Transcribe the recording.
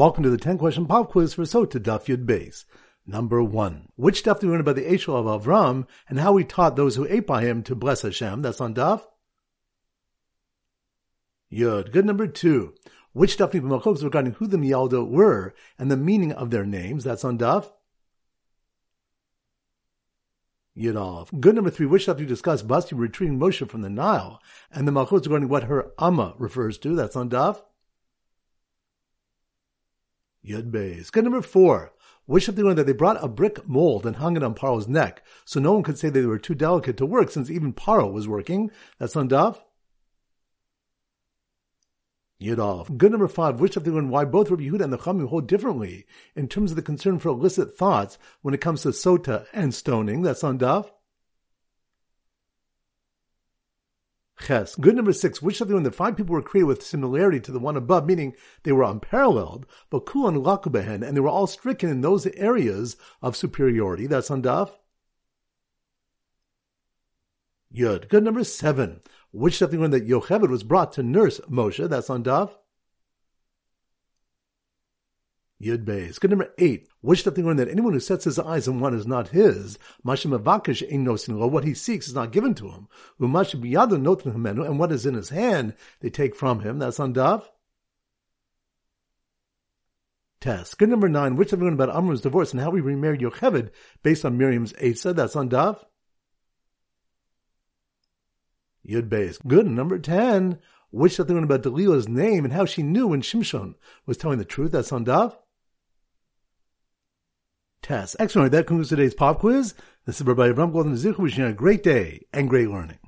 Welcome to the 10 question pop quiz for Sotah Daf Yud Beis. Number one. Which stuff do we learn about the Eshel of Avram and how he taught those who ate by him to bless Hashem? That's on Daf. Yud. Good number two. Which stuff do we regarding who the Meyaldos were and the meaning of their names? That's on Daf. Yudov. Good number three, which stuff do you discuss Basya retrieving Moshe from the Nile and the machlokes regarding what her Amma refers to? That's on Daf. Yud. Good number four. Wish something that they brought a brick mold and hung it on Paro's neck, so no one could say they were too delicate to work since even Paro was working. That's on Daf. Yudov. Good number five. Wish something why both Rabbi Yehuda and the Chachamim hold differently in terms of the concern for illicit thoughts when it comes to sotah and stoning. That's on Daf. Good number six, which of the that five people were created with similarity to the one above, meaning they were unparalleled, but kulan laku bahen, and they were all stricken in those areas of superiority. That's on Daf. Yud. Good number seven, which of the that Yocheved was brought to nurse Moshe. That's on Daf. Yud Beis. Good number eight. Wish that learn that anyone who sets his eyes on one is not his, Mashim Avakish ain't no sin what he seeks is not given to him. And what is in his hand they take from him. That's on Daf. Tes. Good number nine. Which have learned about Amram's divorce and how he remarried Yocheved based on Miriam's Asa. That's on Daf. Yud Beis. Good number ten. Which have learned about Delilah's name and how she knew when Shimshon was telling the truth. That's on Daf test. Excellent. That concludes today's pop quiz. This is Rabbi Avram Golden Zich wishing you a great day and great learning.